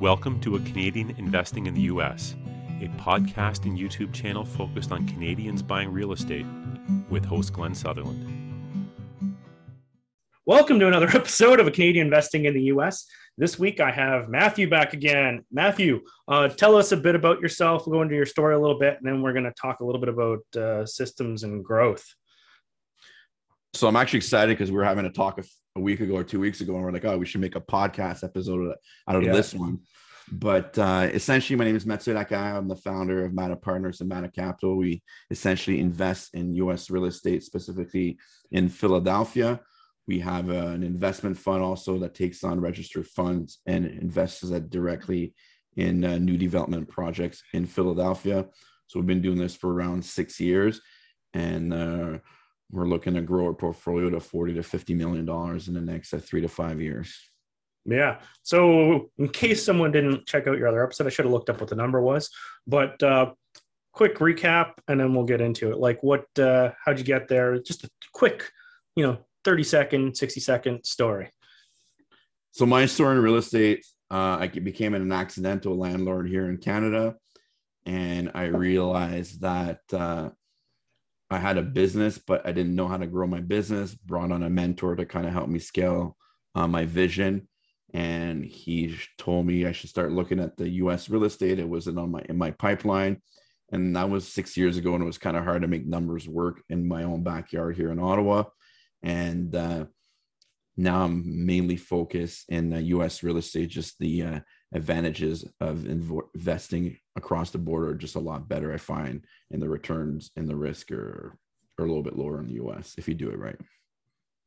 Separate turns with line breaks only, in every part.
Welcome to A Canadian Investing in the U.S., a podcast and YouTube channel focused on Canadians buying real estate with host Glenn Sutherland.
Welcome to another episode of A Canadian Investing in the U.S. This week I have Matthew back again. Matthew, uh, tell us a bit about yourself. We'll go into your story a little bit, and then we're going to talk a little bit about uh, systems and growth.
So I'm actually excited because we were having a talk a, a, week ago or two weeks ago, and we're like, oh, we should make a podcast episode out of yeah. this one. But uh, essentially, my name is Mathieu Laquerre. I'm the founder of Mada Partners and Mada Capital. We essentially invest in U.S. real estate, specifically in Philadelphia. We have an investment fund also that takes on registered funds and invests that directly in uh, new development projects in Philadelphia. So we've been doing this for around six years, and uh, we're looking to grow our portfolio to 40 to 50 million dollars in the next uh, three to five years.
Yeah. So, in case someone didn't check out your other episode, I should have looked up what the number was. But uh, quick recap, and then we'll get into it. Like, what? Uh, how'd you get there? Just a quick, you know, thirty second, sixty second story.
So, my story in real estate, uh, I became an accidental landlord here in Canada, and I realized that uh, I had a business, but I didn't know how to grow my business. Brought on a mentor to kind of help me scale uh, my vision and he told me I should start looking at the U.S. real estate. It wasn't on my in my pipeline, and that was six years ago, and it was kind of hard to make numbers work in my own backyard here in Ottawa. And uh, now I'm mainly focused in the U.S. real estate. Just the uh, advantages of inv- investing across the board are just a lot better. I find, and the returns and the risk are are a little bit lower in the U.S. if you do it right.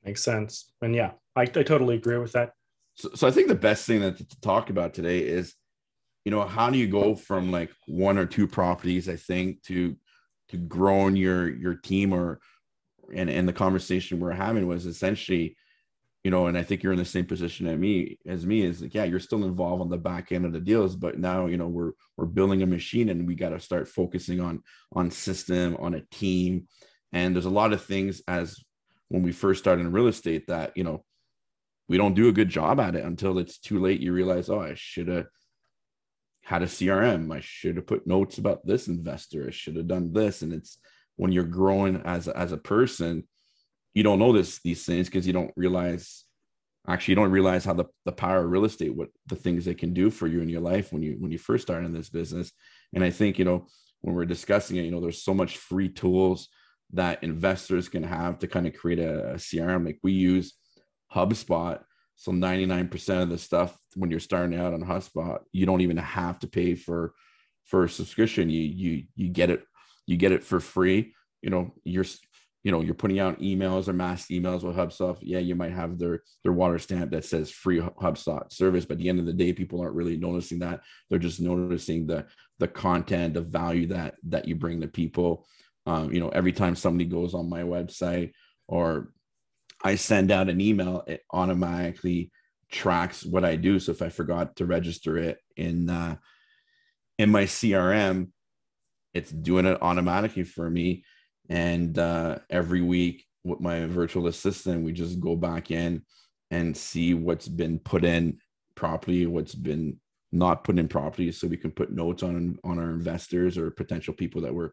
Makes sense, and yeah, I, I totally agree with that
so, so I think the best thing that to talk about today is, you know, how do you go from like one or two properties, I think, to to growing your your team or and and the conversation we're having was essentially, you know, and I think you're in the same position as me as me is like, yeah, you're still involved on the back end of the deals, but now you know we're we're building a machine and we got to start focusing on on system, on a team. And there's a lot of things as when we first started in real estate that, you know, we don't do a good job at it until it's too late. You realize, oh, I should have had a CRM. I should have put notes about this investor. I should have done this. And it's when you're growing as as a person, you don't know this these things because you don't realize actually you don't realize how the, the power of real estate what the things they can do for you in your life when you when you first start in this business and i think you know when we're discussing it you know there's so much free tools that investors can have to kind of create a, a crm like we use HubSpot. So 99% of the stuff when you're starting out on HubSpot, you don't even have to pay for for a subscription. You you you get it you get it for free. You know, you're you know, you're putting out emails or mass emails with HubSpot. Yeah, you might have their their water stamp that says free HubSpot service, but at the end of the day, people aren't really noticing that. They're just noticing the the content, the value that that you bring to people. Um, you know, every time somebody goes on my website or I send out an email, it automatically tracks what I do. So if I forgot to register it in uh, in my CRM, it's doing it automatically for me. And uh, every week with my virtual assistant, we just go back in and see what's been put in properly, what's been not put in properly, so we can put notes on on our investors or potential people that we're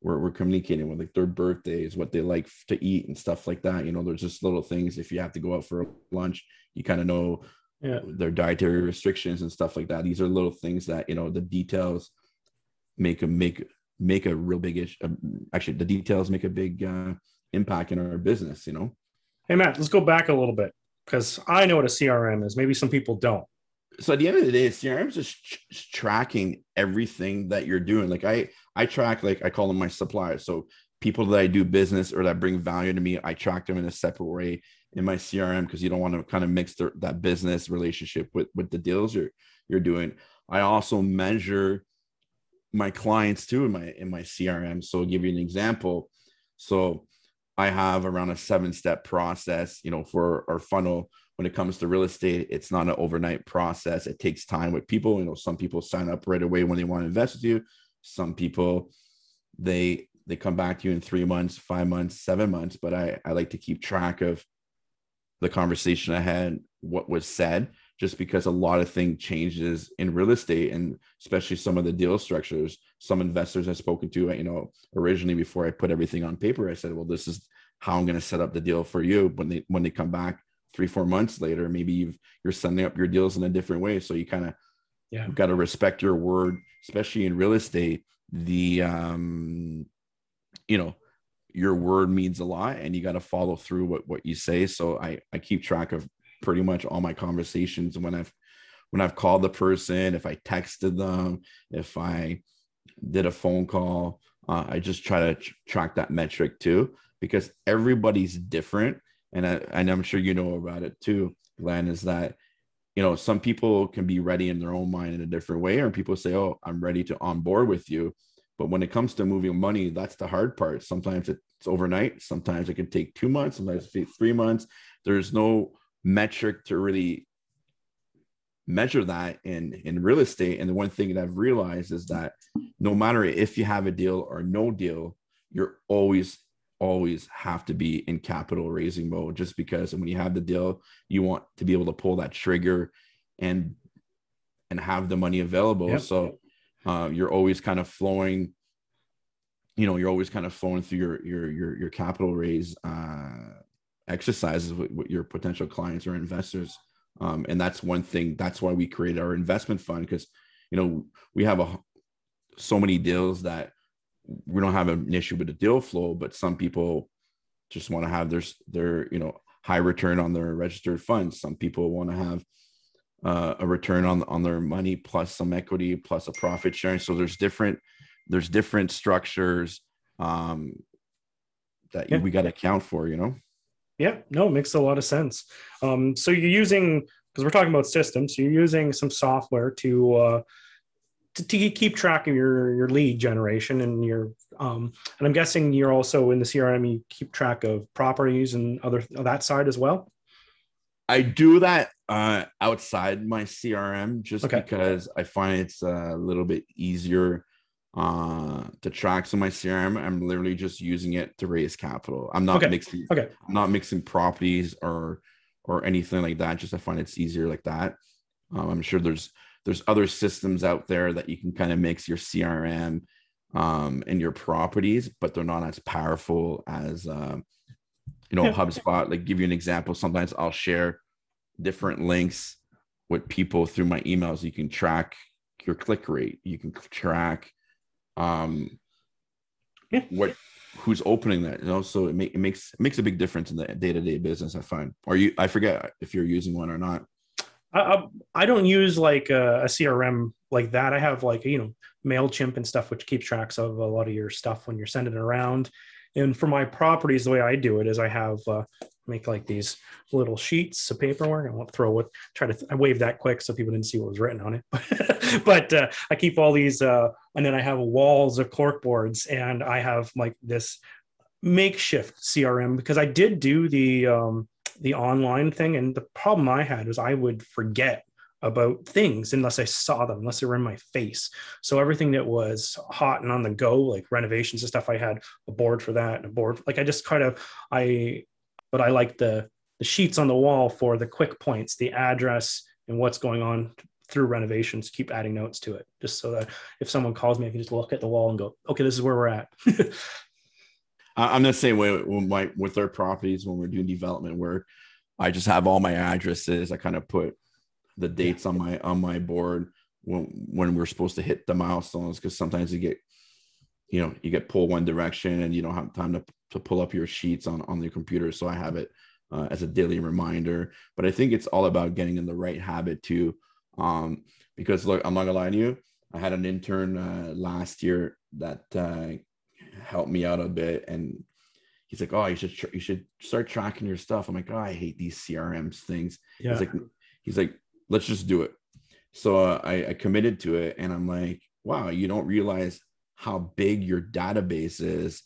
we're, we're communicating with like their birthdays what they like to eat and stuff like that. You know there's just little things. If you have to go out for lunch you kind of know yeah. their dietary restrictions and stuff like that. These are little things that you know the details make a make make a real big issue um, actually the details make a big uh, impact in our business you know
hey matt let's go back a little bit because i know what a crm is maybe some people don't
so at the end of the day crm is just tracking everything that you're doing like i I track like I call them my suppliers. So people that I do business or that bring value to me, I track them in a separate way in my CRM because you don't want to kind of mix the, that business relationship with with the deals you're you're doing. I also measure my clients too in my in my CRM. So I'll give you an example. So I have around a seven step process, you know, for our funnel when it comes to real estate. It's not an overnight process. It takes time with people. You know, some people sign up right away when they want to invest with you some people they they come back to you in three months five months seven months but i i like to keep track of the conversation i had what was said just because a lot of things changes in real estate and especially some of the deal structures. Some investors i've spoken to you know originally before i put everything on paper i said well this is how i'm going to set up the deal for you. When they when they come back three four months later maybe you've you're setting up your deals in a different way. So you kind of
yeah.
got to respect your word especially in real estate the um you know your word means a lot and you got to follow through what, what you say. So i i keep track of pretty much all my conversations when i've when i've called the person if i texted them if i did a phone call uh, i just try to tr- track that metric too because everybody's different and I, and i'm sure you know about it too glenn is that you know some people can be ready in their own mind in a different way or people say oh i'm ready to on board with you but when it comes to moving money, that's the hard part. Sometimes it's overnight. Sometimes it can take two months. Sometimes it takes three months. There's no metric to really measure that in in real estate. And the one thing that I've realized is that no matter if you have a deal or no deal, you're always always have to be in capital raising mode just because when you have the deal you want to be able to pull that trigger and and have the money available yep. so uh, you're always kind of flowing you know you're always kind of flowing through your your your, your capital raise uh, exercises with, with, your potential clients or investors um, and that's one thing that's why we created our investment fund because you know we have a so many deals that we don't have an issue with the deal flow but some people just want to have their their you know high return on their registered funds some people want to have uh, a return on on their money plus some equity plus a profit sharing. So there's different there's different structures um, that yeah. we got to account for. You know.
Yeah, no, it makes a lot of sense. Um, so you're using because we're talking about systems. You're using some software to uh, to, to, keep track of your your lead generation and your um, and I'm guessing you're also in the CRM. You keep track of properties and other that side as well.
I do that uh, outside my CRM just okay. because I find it's a little bit easier uh, to track. So my CRM, I'm literally just using it to raise capital. I'm not
okay.
mixing.
Okay.
I'm not mixing properties or or anything like that. Just I find it's easier like that. Um, I'm sure there's there's other systems out there that you can kind of mix your CRM um, and your properties, but they're not as powerful as uh, you know, yeah. HubSpot, like give you an example. Sometimes I'll share different links with people through my emails. You can track your click rate. You can track um yeah. what who's opening that. You know, so it, make, it makes it makes a big difference in the day to day business. I find. Or you, I forget if you're using one or not.
I, I don't use like a, a, CRM like that. I have like you know Mailchimp and stuff, which keeps tracks of a lot of your stuff when you're sending it around. And for my properties, the way I do it is I have uh, make like these little sheets of paperwork. I won't throw it. Try to th- I wave that quick so people didn't see what was written on it. but uh, I keep all these, uh, and then I have walls of cork boards, and I have like this makeshift CRM because I did do the um, the online thing, and the problem I had was I would forget about things unless I saw them, unless they were in my face. So everything that was hot and on the go, like renovations and stuff, I had a board for that and a board. Like I just kind of I, but I like the the sheets on the wall for the quick points, the address and what's going on through renovations. Keep adding notes to it, just so that if someone calls me, I can just look at the wall and go, okay, this is where we're at.
I'm the same way with my with our properties when we're doing development, where I just have all my addresses. I kind of put the dates on my on my board when when we're supposed to hit the milestones because sometimes you get you know you get pulled one direction and you don't have time to, to pull up your sheets on on the computer. So i have it uh, as a daily reminder. But i think it's all about getting in the right habit too. Um because look i'm not gonna lie to you. I had an intern uh, last year that uh, helped me out a bit. And he's like oh you should tr- you should start tracking your stuff. I'm like oh i hate these crms things. Yeah. he's like he's like let's just do it. So uh, I, I committed to it, and I'm like, wow, you don't realize how big your database is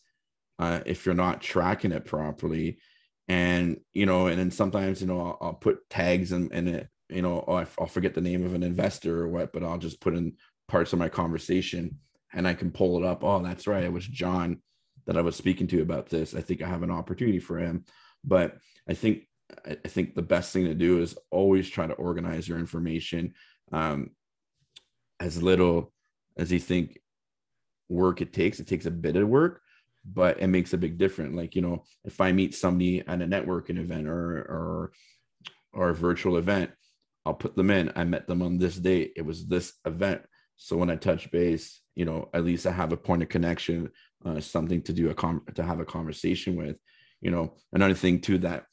uh, if you're not tracking it properly. And you know, and then sometimes you know I'll, I'll put tags in, in it. You know, I'll forget the name of an investor or what, but I'll just put in parts of my conversation, and I can pull it up. Oh, that's right, it was John that I was speaking to about this. I think I have an opportunity for him. But I think I think the best thing to do is always try to organize your information um, as little as you think work it takes. It takes a bit of work, but it makes a big difference. Like, you know, if I meet somebody at a networking event or or or a virtual event, I'll put them in. I met them on this date. It was this event. So when I touch base, you know, at least I have a point of connection, uh, something to do a com- to have a conversation with. You know, another thing too that,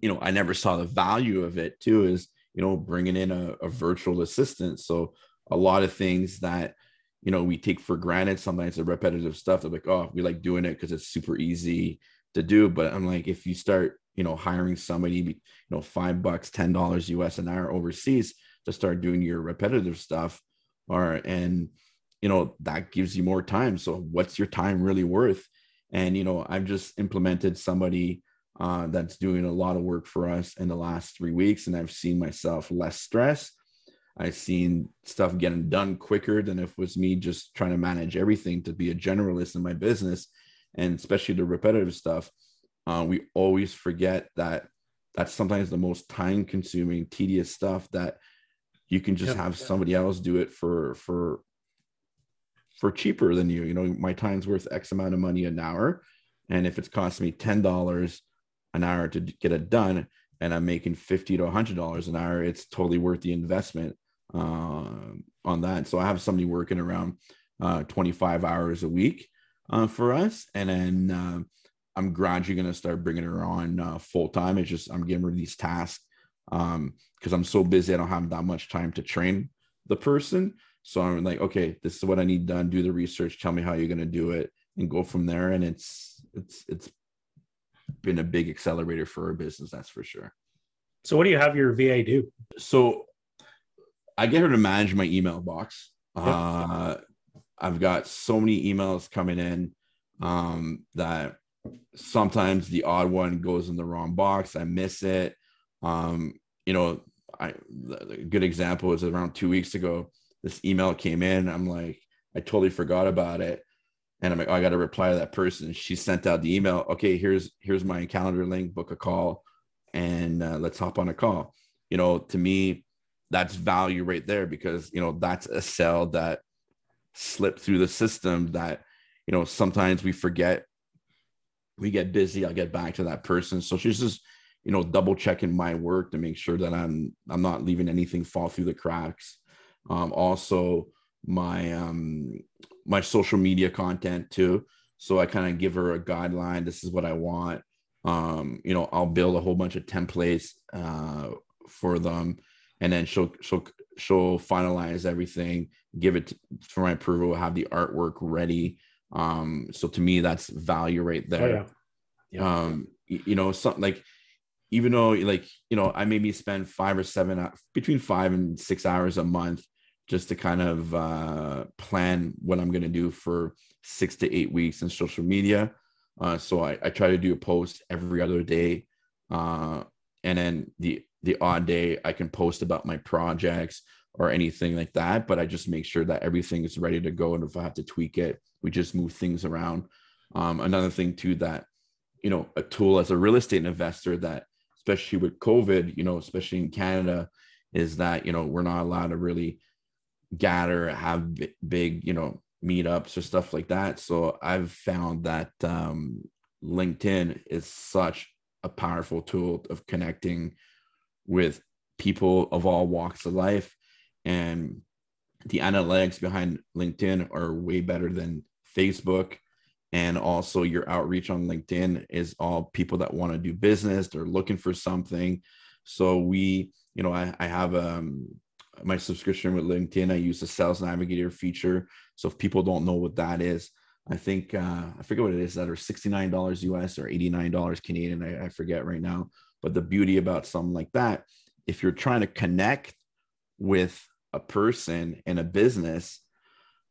you know, I never saw the value of it too is you know bringing in a, a virtual assistant. So a lot of things that you know we take for granted sometimes the repetitive stuff they're like oh we like doing it because it's super easy to do but i'm like if you start you know hiring somebody you know five bucks ten dollars us an hour overseas to start doing your repetitive stuff or and you know that gives you more time so what's your time really worth? And you know i've just implemented somebody uh, that's doing a lot of work for us in the last three weeks and i've seen myself less stress I've seen stuff getting done quicker than if it was me just trying to manage everything to be a generalist in my business, and especially the repetitive stuff. Uh, we always forget that that's sometimes the most time-consuming, tedious stuff that you can just have somebody else do it for for for cheaper than you. You know, my time's worth X amount of money an hour, and if it's costing me ten dollars an hour to get it done, and I'm making fifty to hundred dollars an hour, it's totally worth the investment on that. So I have somebody working around uh, 25 hours a week uh, for us, and then uh, I'm gradually going to start bringing her on uh, full time. It's just I'm giving her these tasks because um, I'm so busy. I don't have that much time to train the person. So I'm like, okay, this is what I need done. Do the research. Tell me how you're going to do it, and go from there. And it's it's it's been a big accelerator for our business. That's for sure.
So what do you have your VA do?
So I get her to manage my email box. Yep. Uh, I've got so many emails coming in um, that sometimes the odd one goes in the wrong box. I miss it. Um, you know, I a good example is around two weeks ago. This email came in. I'm like, I totally forgot about it, and I'm like, oh, I got to reply to that person. She sent out the email. Okay, here's here's my calendar link. Book a call, and uh, let's hop on a call. You know, to me, that's value right there because you know that's a cell that slipped through the system that you know sometimes we forget. We get busy i'll get back to that person. So she's just you know double checking my work to make sure that i'm i'm not leaving anything fall through the cracks. Um also my um my social media content too. So i kind of give her a guideline this is what i want. Um you know i'll build a whole bunch of templates uh for them and then she'll she'll she'll finalize everything, give it for my approval, have the artwork ready. Um, so to me, that's value right there. Oh, yeah. yeah. Um, you know, something like even though like you know, I maybe spend five or seven between five and six hours a month just to kind of uh, plan what I'm gonna do for six to eight weeks in social media. Uh, so I, I try to do a post every other day. Uh, and then the the odd day I can post about my projects or anything like that. But I just make sure that everything is ready to go. And if I have to tweak it, we just move things around. Um, another thing too that you know a tool as a real estate investor that especially with COVID, you know, especially in Canada, is that you know we're not allowed to really gather, have big, you know, meetups or stuff like that. So I've found that um, LinkedIn is such a powerful tool of connecting with people of all walks of life. And the analytics behind LinkedIn are way better than Facebook. And also, your outreach on LinkedIn is all people that want to do business, they're looking for something. So, we, you know, I, I have um, my subscription with LinkedIn. I use the Sales Navigator feature. So, if people don't know what that is, I think uh, I forget what it is that are $69 US or $89 Canadian. I, I forget right now. But the beauty about something like that, if you're trying to connect with a person in a business,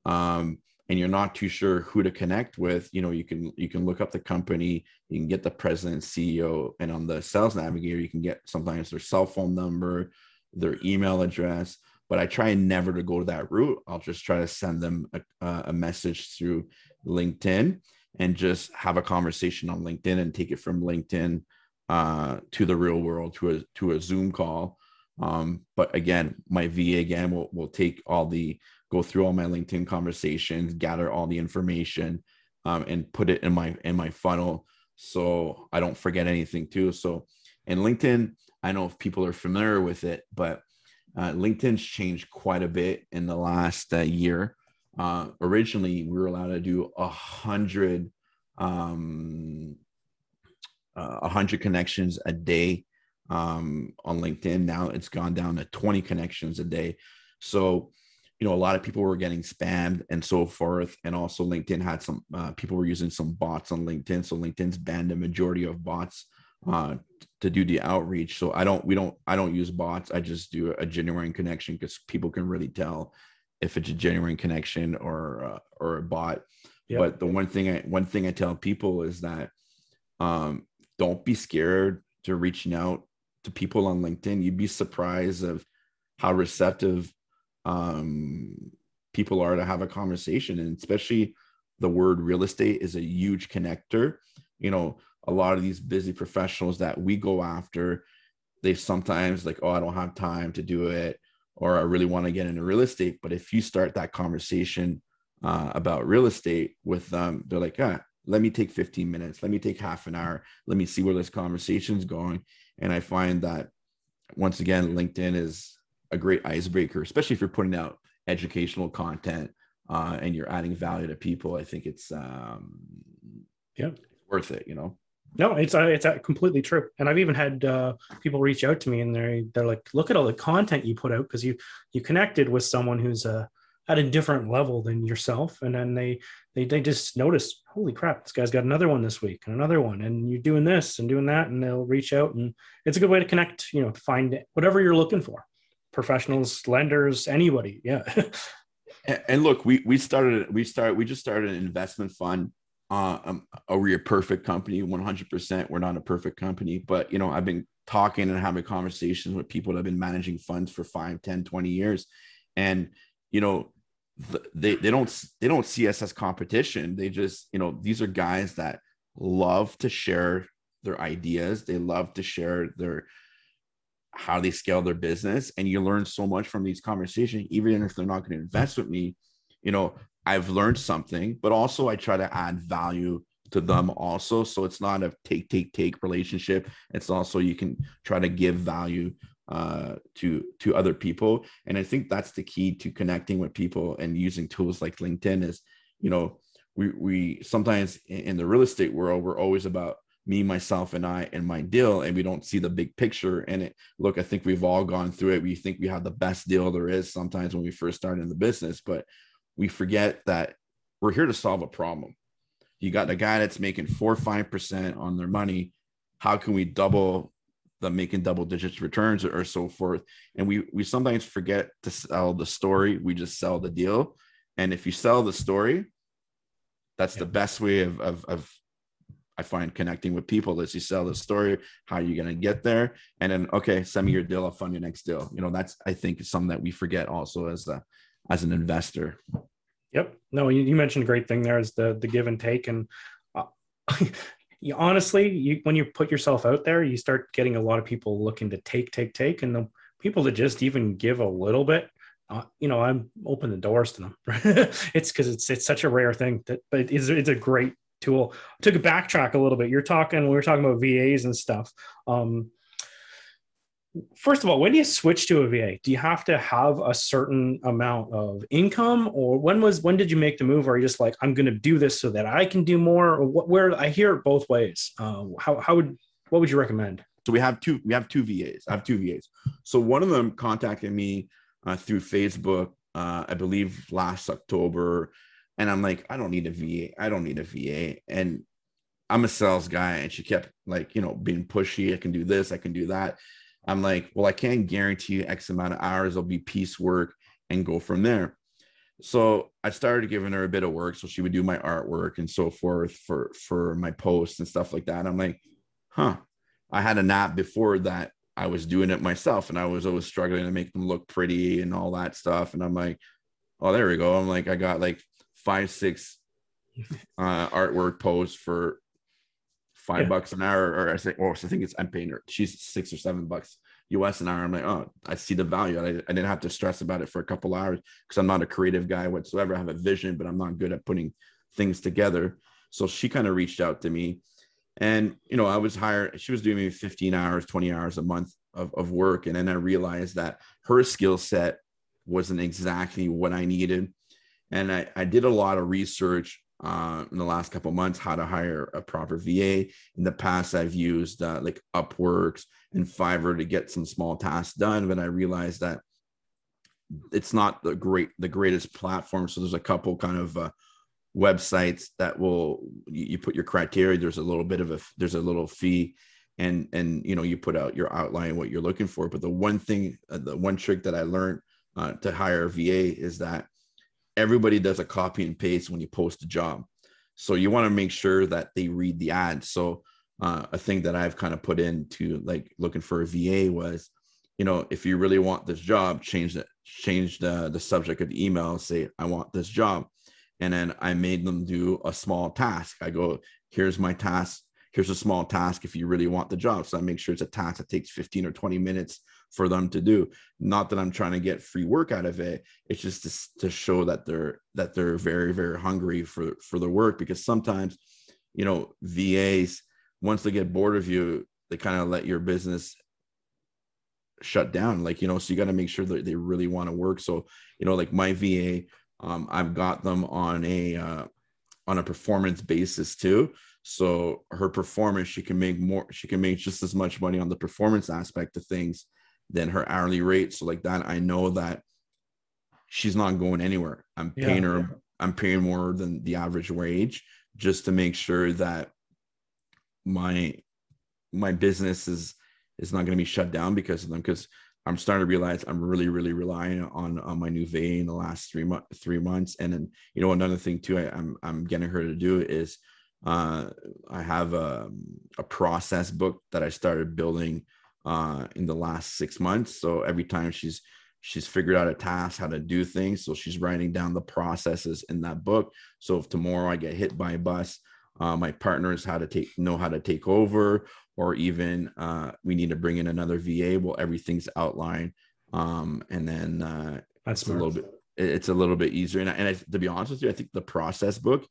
um, and you're not too sure who to connect with, you know, you can you can look up the company, you can get the president, CEO, and on the sales navigator, you can get sometimes their cell phone number, their email address. But I try never to go to that route. I'll just try to send them a, a message through LinkedIn and just have a conversation on LinkedIn and take it from LinkedIn uh, to the real world to a to a Zoom call. Um, but again, my VA again will will take all the go through all my LinkedIn conversations, gather all the information, um, and put it in my in my funnel so I don't forget anything too. So in LinkedIn, I know if people are familiar with it, but uh, LinkedIn's changed quite a bit in the last uh, year. Uh, originally, we were allowed to do a hundred um, uh, a hundred connections a day um, on LinkedIn. Now it's gone down to 20 connections a day. So you know, a lot of people were getting spammed and so forth. And also, LinkedIn had some uh, people were using some bots on LinkedIn. So LinkedIn's banned a majority of bots uh, to do the outreach. So I don't, we don't, I don't use bots. I just do a genuine connection because people can really tell if it's a genuine connection or uh, or a bot. Yep. But the one thing I one thing I tell people is that um, don't be scared to reaching out to people on LinkedIn. You'd be surprised of how receptive um, people are to have a conversation. And especially the word real estate is a huge connector. You know a lot of these busy professionals that we go after they sometimes like oh i don't have time to do it or i really want to get into real estate. But if you start that conversation uh, about real estate with them they're like ah let me take 15 minutes let me take half an hour let me see where this conversation is going and i find that once again linkedin is a great icebreaker, especially if you're putting out educational content uh, and you're adding value to people. I think it's um,
yeah
worth it. You know.
No, it's uh, it's uh, completely true. And I've even had uh, people reach out to me and they're they're like, look at all the content you put out because you you connected with someone who's uh, at a different level than yourself, and then they they they just notice, holy crap, this guy's got another one this week and another one, and you're doing this and doing that, and they'll reach out, and it's a good way to connect. You know, to find whatever you're looking for professionals, lenders, anybody. Yeah.
and, look, we we started we started we just started an investment fund. Uh, um, are we a perfect company? One hundred percent. We're not a perfect company, but you know, I've been talking and having conversations with people that have been managing funds for 5 10 20 years and you know they, they don't they don't see us as competition. They just you know these are guys that love to share their ideas. They love to share their how they scale their business. And you learn so much from these conversations even if they're not going to invest with me you know i've learned something but also i try to add value to them also. So it's not a take take take relationship. It's also you can try to give value uh, to to other people and i think that's the key to connecting with people and using tools like linkedin is you know we we sometimes in the real estate world we're always about me, myself, and I and my deal, and we don't see the big picture. And it look, I think we've all gone through it. We think we have the best deal there is sometimes when we first start in the business, but we forget that we're here to solve a problem. You got a guy that's making four or five percent on their money. How can we double the making double digits returns or, or so forth? And we we sometimes forget to sell the story. We just sell the deal. And if you sell the story, that's yeah. the best way of, of, of I find connecting with people is you sell the story, how are you going to get there? And then, okay, send me your deal. I'll fund your next deal. You know, that's, I think something that we forget also as a, as an investor.
Yep. No, you, you mentioned a great thing there is the, the give and take. And uh, you, honestly, you, when you put yourself out there, you start getting a lot of people looking to take, take, take. And the people that just even give a little bit, uh, you know, I'm open the doors to them. it's because it's it's such a rare thing that, but it's it's a great tool. Took a backtrack a little bit. You're talking, we were talking about VAs and stuff. Um, first of all, when do you switch to a VA? Do you have to have a certain amount of income, or when was when did you make the move? Or are you just like, I'm going to do this so that I can do more? Or what? Where I hear it both ways. Uh, how how would what would you recommend?
So we have two we have two VAs. I have two VAs. So one of them contacted me uh, through Facebook, uh, I believe last October, and I'm like, I don't need a VA. I don't need a VA. And I'm a sales guy. And she kept like, you know, being pushy. I can do this, I can do that. I'm like, well, I can't guarantee you X amount of hours. It'll be piecework and go from there. So I started giving her a bit of work. So she would do my artwork and so forth for for my posts and stuff like that. I'm like, huh. I had a nap before that I was doing it myself and I was always struggling to make them look pretty and all that stuff. And I'm like, oh, there we go. I'm like, I got like five six uh, artwork posts for five
Yeah.
bucks an hour, or I think, or I think it's I'm paying her. She's six or seven bucks US an hour. I'm like, oh, I see the value. I, I didn't have to stress about it for a couple hours because I'm not a creative guy whatsoever. I have a vision, but I'm not good at putting things together. So she kind of reached out to me, and you know, I was hired. She was doing maybe 15 hours, 20 hours a month of, of work, and then I realized that her skill set wasn't exactly what I needed, and I, I did a lot of research uh, in the last couple months how to hire a proper VA. In the past, I've used uh, like Upworks and Fiverr to get some small tasks done, but I realized that it's not the great the greatest platform. So there's a couple kind of uh, websites that will you, you put your criteria. There's a little bit of a there's a little fee. And and you know you put out your outline what you're looking for, but the one thing, uh, the one trick that I learned uh, to hire a VA is that everybody does a copy and paste when you post a job. So you want to make sure that they read the ad. So uh, a thing that I've kind of put into like looking for a VA was, you know, if you really want this job, change the change the the subject of the email. Say I want this job, and then I made them do a small task. I go, here's my task. Here's a small task if you really want the job. So I make sure it's a task that takes 15 or 20 minutes for them to do. Not that i'm trying to get free work out of it. It's just to, to show that they're that they're very very hungry for for the work because sometimes you know vas once they get bored of you they kind of let your business shut down. Like you know so you got to make sure that they really want to work. So you know like my va um, i've got them on a uh, on a performance basis too. So her performance she can make more she can make just as much money on the performance aspect of things than her hourly rate. So like that, I know that she's not going anywhere. I'm
Yeah,
paying her,
yeah.
I'm paying more than the average wage just to make sure that my my business is is not going to be shut down because of them. Because I'm starting to realize I'm really, really relying on on my new VA in the last three months, three months. And then you know another thing too, I, I'm I'm getting her to do is uh, I have a a process book that I started building uh, in the last six months. So every time she's she's figured out a task, how to do things, so she's writing down the processes in that book. So if tomorrow I get hit by a bus, uh, my partners how to take know how to take over, or even uh, we need to bring in another VA. Well, everything's outlined, um, and then uh,
That's
a little bit it's a little bit easier. And, I, and I, to be honest with you, I think the process book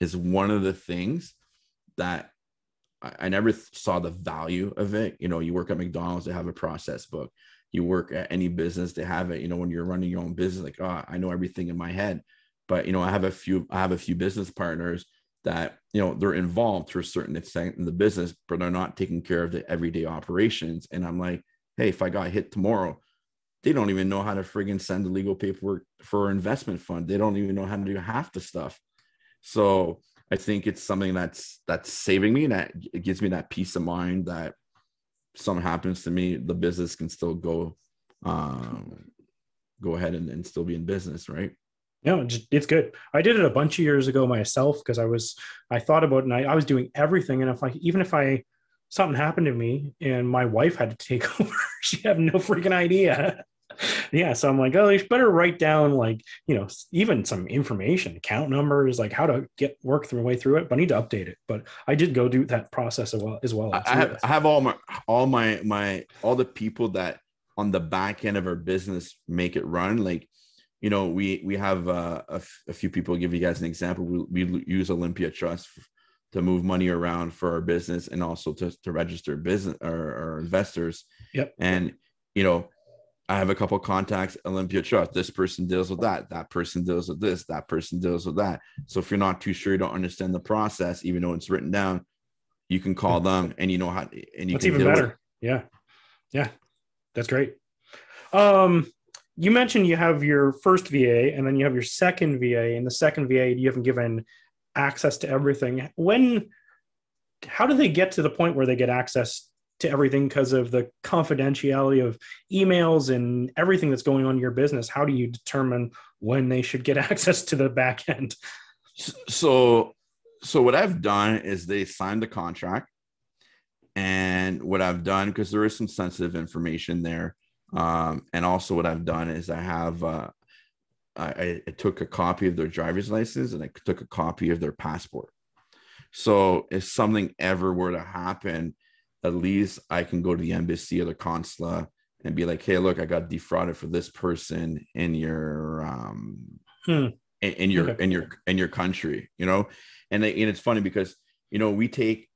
is one of the things that I, never saw the value of it. You know, you work at McDonald's, they have a process book. You work at any business, they have it. You know, when you're running your own business, like, oh, I know everything in my head. But you know, I have a few, I have a few business partners that you know they're involved to a certain extent in the business, but they're not taking care of the everyday operations. And I'm like, hey, if I got hit tomorrow, they don't even know how to friggin' send the legal paperwork for investment fund. They don't even know how to do half the stuff. So I think it's something that's that's saving me and that it gives me that peace of mind that something happens to me, the business can still go um go ahead and, and still be in business, right?
No, it's it's good. I did it a bunch of years ago myself because I was I thought about it and I, I was doing everything. And if I even if I something happened to me and my wife had to take over, she had no freaking idea. yeah. So I'm like, oh, you better write down like, you know, even some information, account numbers, like how to get work through way through it, but I need to update it. But I did go do that process as well as well.
I I have I have all my all my my all the people that on the back end of our business make it run. Like, you know, we we have uh, a, f- a few people. Give you guys an example. We, we use Olympia Trust to move money around for our business and also to to register business or, or investors.
Yep.
And you know, I have a couple contacts Olympia Trust. This person deals with that. That person deals with this. That person deals with that. So if you're not too sure, you don't understand the process, even though it's written down, you can call them and you know how. And you
That's
can
even
deal with-
better. Yeah. Yeah. That's great. Um, you mentioned you have your first VA and then you have your second VA. And the second VA, you haven't given access to everything. When, how do they get to the point where they get access to everything because of the confidentiality of emails and everything that's going on in your business? How do you determine when they should get access to the back end?
so so what i've done is they signed the contract and what i've done because there is some sensitive information there um, and also what i've done is i have uh, I, I took a copy of their driver's license and i took a copy of their passport So if something ever were to happen, at least I can go to the embassy or the consulate and be like, "Hey, look, I got defrauded for this person in your um hmm. in, in, your okay. in your in your country," you know. And, and it's funny because you know we take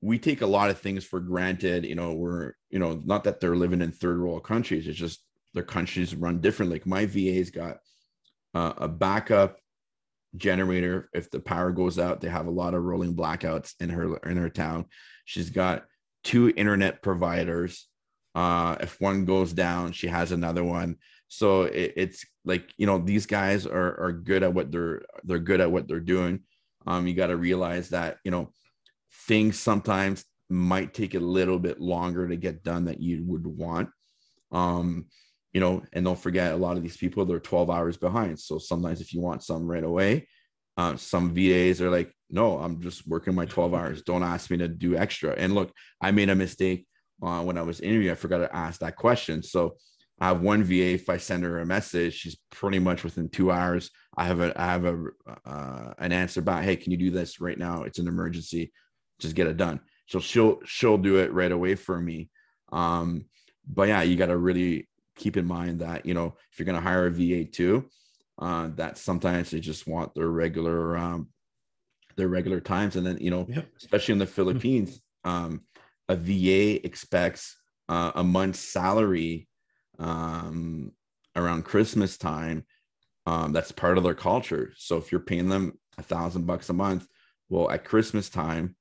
we take a lot of things for granted. You know, we're you know not that they're living in third world countries; it's just their countries run different. Like my VA's got uh, a backup generator if the power goes out. They have a lot of rolling blackouts in her in her town. She's got two internet providers uh, if one goes down, she has another one. So it, it's like you know these guys are are good at what they're they're good at what they're doing. Um, you got to realize that you know things sometimes might take a little bit longer to get done that you would want. Um, you know, and don't forget a lot of these people they're 12 hours behind. So sometimes if you want some right away, uh, some VAs are like, no, I'm just working my 12 hours. Don't ask me to do extra. And look, I made a mistake uh, when I was interviewing, I forgot to ask that question. So I have one VA. If I send her a message, she's pretty much within two hours. I have a I have a uh, an answer back. Hey, can you do this right now? It's an emergency. Just get it done. So she'll she'll do it right away for me. Um, but yeah, you got to really keep in mind that you know if you're going to hire a VA too, uh, that sometimes they just want their regular um, their regular times, and then you know, yep. especially in the Philippines. Um, a VA expects uh, a month's salary um, around Christmas time. Um, that's part of their culture. So if you're paying them a thousand bucks a month, well, at Christmas time,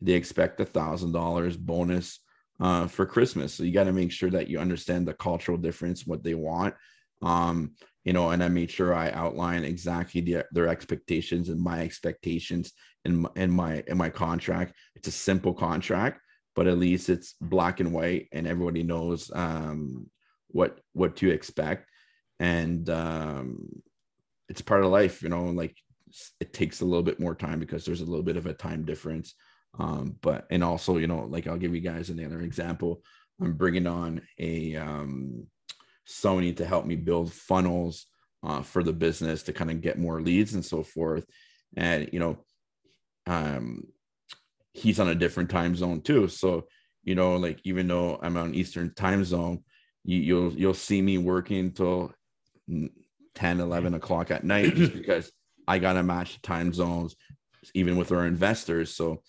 they expect a thousand dollars bonus uh, for Christmas. So you got to make sure that you understand the cultural difference, what they want. Um, you know, and I made sure I outline exactly the, their expectations and my expectations in, in my in my contract. It's a simple contract, but at least it's black and white and everybody knows um, what what to expect and um, it's part of life you know like it takes a little bit more time because there's a little bit of a time difference um, but and also you know like i'll give you guys another example i'm bringing on a um, sony to help me build funnels uh, for the business to kind of get more leads and so forth and you know um, he's on a different time zone too. So, you know, like even though I'm on Eastern time zone, you, you'll you'll see me working till 10, 11 o'clock at night just because I gotta match time zones, even with our investors. So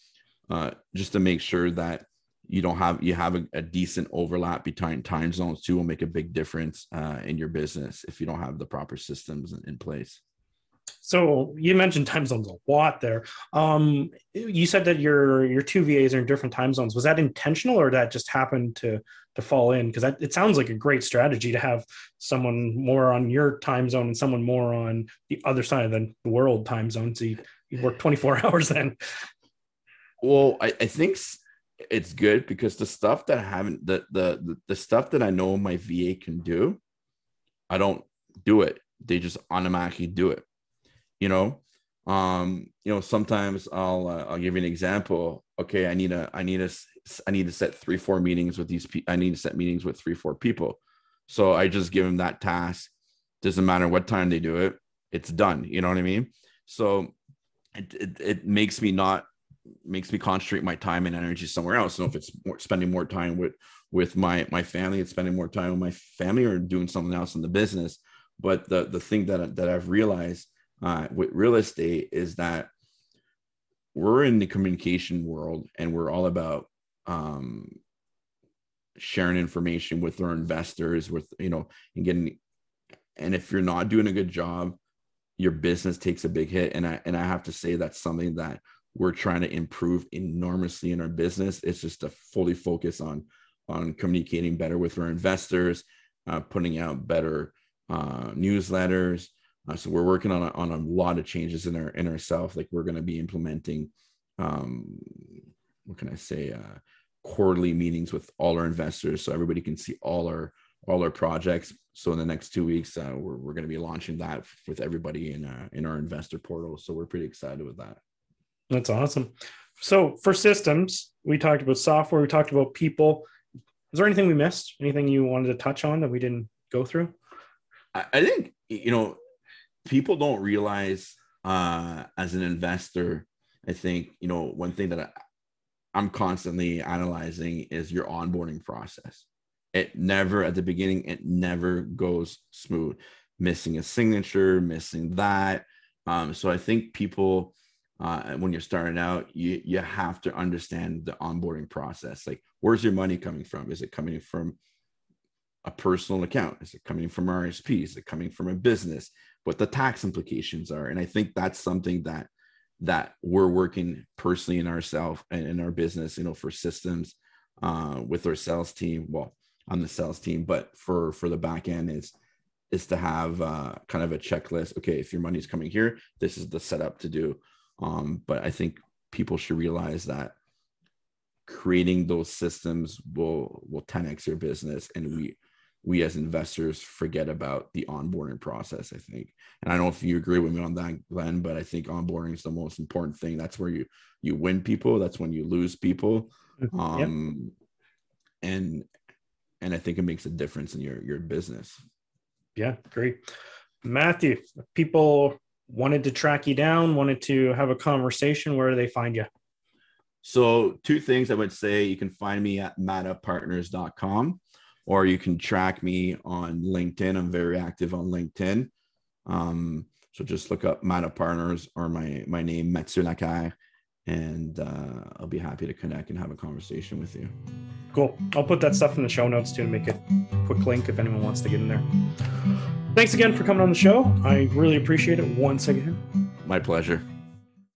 uh, just to make sure that you don't have you have a, a, decent overlap between time zones too will make a big difference uh, in your business if you don't have the proper systems in, place
so you mentioned time zones a lot there. Um, you said that your your two VAs are in different time zones. Was that intentional, or that just happened to to fall in? Because it sounds like a great strategy to have someone more on your time zone and someone more on the other side of the world time zone. So you, you work twenty four hours then.
Well, I, I think it's good because the stuff that I haven't the, the the stuff that I know my VA can do, I don't do it. They just automatically do it you know? Um you know sometimes i'll uh, i'll give you an example. Okay i need a i need a i need to set three four meetings with these people i need to set meetings with three four people. So i just give them that task. Doesn't matter what time they do it it's done you know what i mean? So it, it, it makes me not makes me concentrate my time and energy somewhere else. So if it's more, spending more time with with my my family it's spending more time with my family or doing something else in the business. But the the thing that that i've realized uh, with real estate is that we're in the communication world and we're all about um, sharing information with our investors with you know and getting and if you're not doing a good job your business takes a big hit. And i and i have to say that's something that we're trying to improve enormously in our business it's just to fully focus on on communicating better with our investors uh, putting out better uh, newsletters uh, so we're working on a, on a lot of changes in our in ourselves. Like we're going to be implementing, um, what can I say, uh, quarterly meetings with all our investors, so everybody can see all our all our projects. So in the next two weeks, uh, we're we're going to be launching that with everybody in uh, in our investor portal. So we're pretty excited with that.
That's awesome. So for systems, we talked about software, we talked about people. Is there anything we missed? Anything you wanted to touch on that we didn't go through?
I, think you know people don't realize uh, as an investor, I think, you know, one thing that I, I'm constantly analyzing is your onboarding process. It never, at the beginning, it never goes smooth. Missing a signature, missing that. Um, so I think people, uh, when you're starting out, you you have to understand the onboarding process. Like, where's your money coming from? Is it coming from a personal account? Is it coming from RSP? Is it coming from a business? What the tax implications are? And I think that's something that that we're working personally in ourselves and in our business, you know, for systems uh, with our sales team. Well, on the sales team, but for for the back end is is to have uh, kind of a checklist. Okay, if your money's coming here, this is the setup to do. Um, but I think people should realize that creating those systems will will 10x your business, and we we as investors forget about the onboarding process. I think, and I don't know if you agree with me on that, Glenn, but I think onboarding is the most important thing. That's where you you win people. That's when you lose people. Mm-hmm. Um, yep. and and I think it makes a difference in your your business.
Yeah, great. Mathieu, people wanted to track you down, wanted to have a conversation, where do they find you?
So, two things I would say you can find me at madapartners.com or you can track me on LinkedIn. I'm very active on LinkedIn. Um, so just look up Mada Partners or my my name, Mathieu Laquerre, and uh, I'll be happy to connect and have a conversation with you.
Cool. I'll put that stuff in the show notes too to make it quick link if anyone wants to get in there. Thanks again for coming on the show. I really appreciate it once again.
My pleasure.